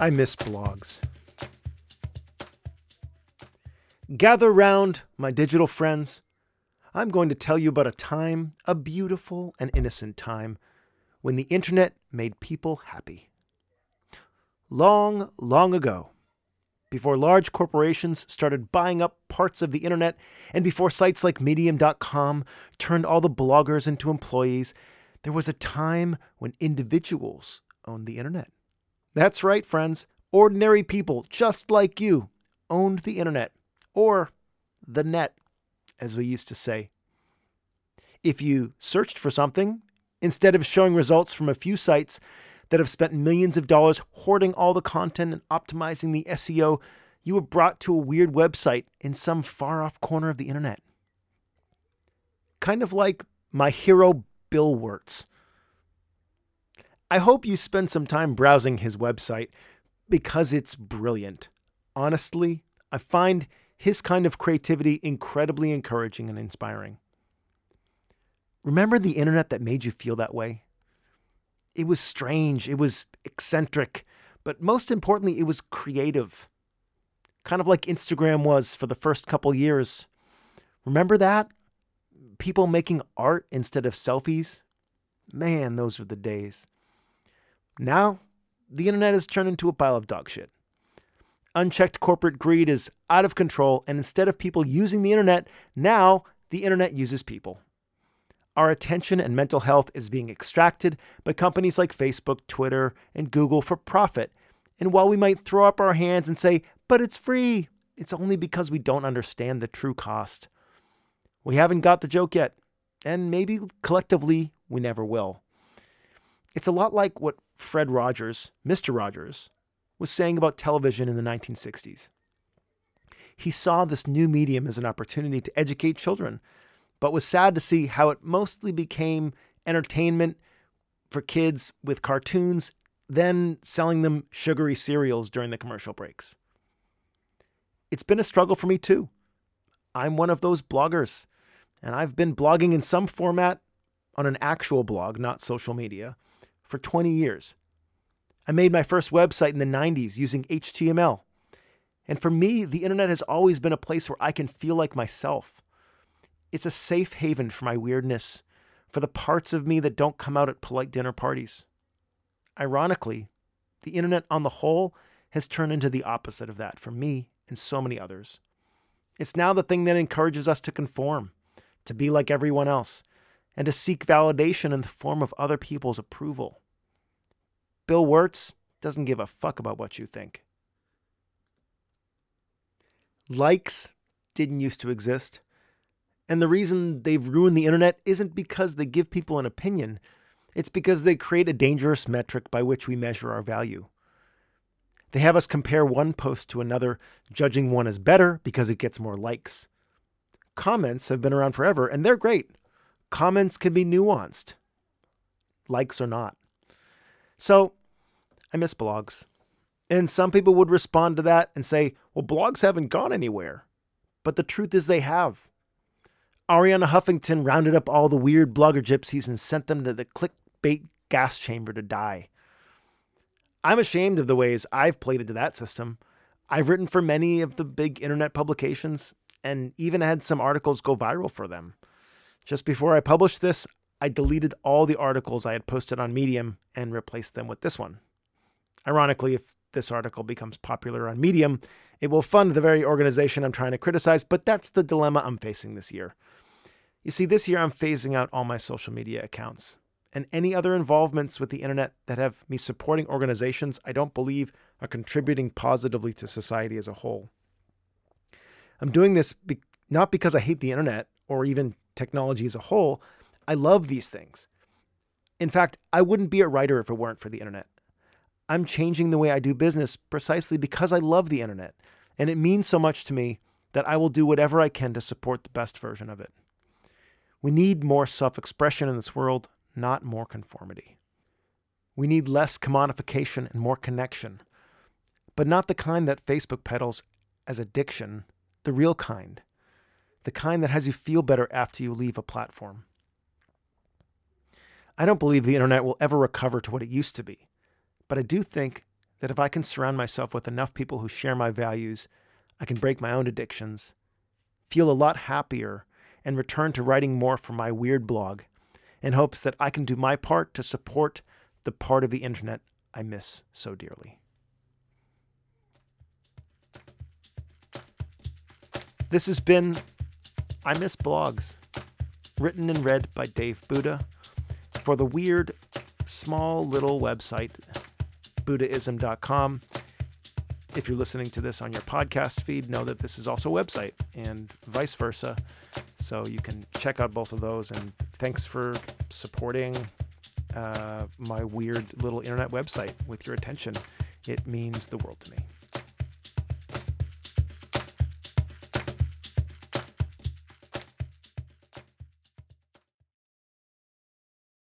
I miss blogs. Gather round, my digital friends. I'm going to tell you about a time, a beautiful and innocent time, when the internet made people happy. Long, long ago, before large corporations started buying up parts of the internet, and before sites like Medium.com turned all the bloggers into employees, there was a time when individuals owned the internet. That's right, friends. Ordinary people just like you owned the internet, or the net, as we used to say. If you searched for something, instead of showing results from a few sites that have spent millions of dollars hoarding all the content and optimizing the SEO, you were brought to a weird website in some far off corner of the internet. Kind of like my hero Bill Wurtz. I hope you spend some time browsing his website because it's brilliant. Honestly, I find his kind of creativity incredibly encouraging and inspiring. Remember the internet that made you feel that way? It was strange, it was eccentric, but most importantly, it was creative. Kind of like Instagram was for the first couple years. Remember that? People making art instead of selfies? Man, those were the days. Now, the internet has turned into a pile of dog shit. Unchecked corporate greed is out of control, and instead of people using the internet, now the internet uses people. Our attention and mental health is being extracted by companies like Facebook, Twitter, and Google for profit. And while we might throw up our hands and say, but it's free, it's only because we don't understand the true cost. We haven't got the joke yet, and maybe collectively we never will. It's a lot like what Fred Rogers, Mr. Rogers, was saying about television in the 1960s. He saw this new medium as an opportunity to educate children, but was sad to see how it mostly became entertainment for kids with cartoons, then selling them sugary cereals during the commercial breaks. It's been a struggle for me too. I'm one of those bloggers, and I've been blogging in some format on an actual blog, not social media, for 20 years. I made my first website in the 90s using HTML. And for me, the internet has always been a place where I can feel like myself. It's a safe haven for my weirdness, for the parts of me that don't come out at polite dinner parties. Ironically, the internet on the whole has turned into the opposite of that for me and so many others. It's now the thing that encourages us to conform, to be like everyone else, and to seek validation in the form of other people's approval. Bill Wurtz doesn't give a fuck about what you think. Likes didn't used to exist. And the reason they've ruined the internet isn't because they give people an opinion, it's because they create a dangerous metric by which we measure our value. They have us compare one post to another, judging one as better because it gets more likes. Comments have been around forever, and they're great. Comments can be nuanced, likes or not. So I miss blogs. And some people would respond to that and say, well, blogs haven't gone anywhere. But the truth is, they have. Arianna Huffington rounded up all the weird blogger gypsies and sent them to the clickbait gas chamber to die. I'm ashamed of the ways I've played into that system. I've written for many of the big internet publications and even had some articles go viral for them. Just before I published this, I deleted all the articles I had posted on Medium and replaced them with this one. Ironically, if this article becomes popular on Medium, it will fund the very organization I'm trying to criticize, but that's the dilemma I'm facing this year. You see, this year I'm phasing out all my social media accounts and any other involvements with the internet that have me supporting organizations I don't believe are contributing positively to society as a whole. I'm doing this be- not because I hate the internet or even technology as a whole, I love these things. In fact, I wouldn't be a writer if it weren't for the internet. I'm changing the way I do business precisely because I love the internet, and it means so much to me that I will do whatever I can to support the best version of it. We need more self expression in this world, not more conformity. We need less commodification and more connection, but not the kind that Facebook peddles as addiction, the real kind the kind that has you feel better after you leave a platform. I don't believe the internet will ever recover to what it used to be, but I do think that if I can surround myself with enough people who share my values, I can break my own addictions, feel a lot happier, and return to writing more for my weird blog in hopes that I can do my part to support the part of the internet I miss so dearly. This has been I Miss Blogs, written and read by Dave Buddha for the weird, small little website, Buddhism.com. If you're listening to this on your podcast feed, know that this is also a website and vice versa. So you can check out both of those. And thanks for supporting uh, my weird little internet website with your attention. It means the world to me.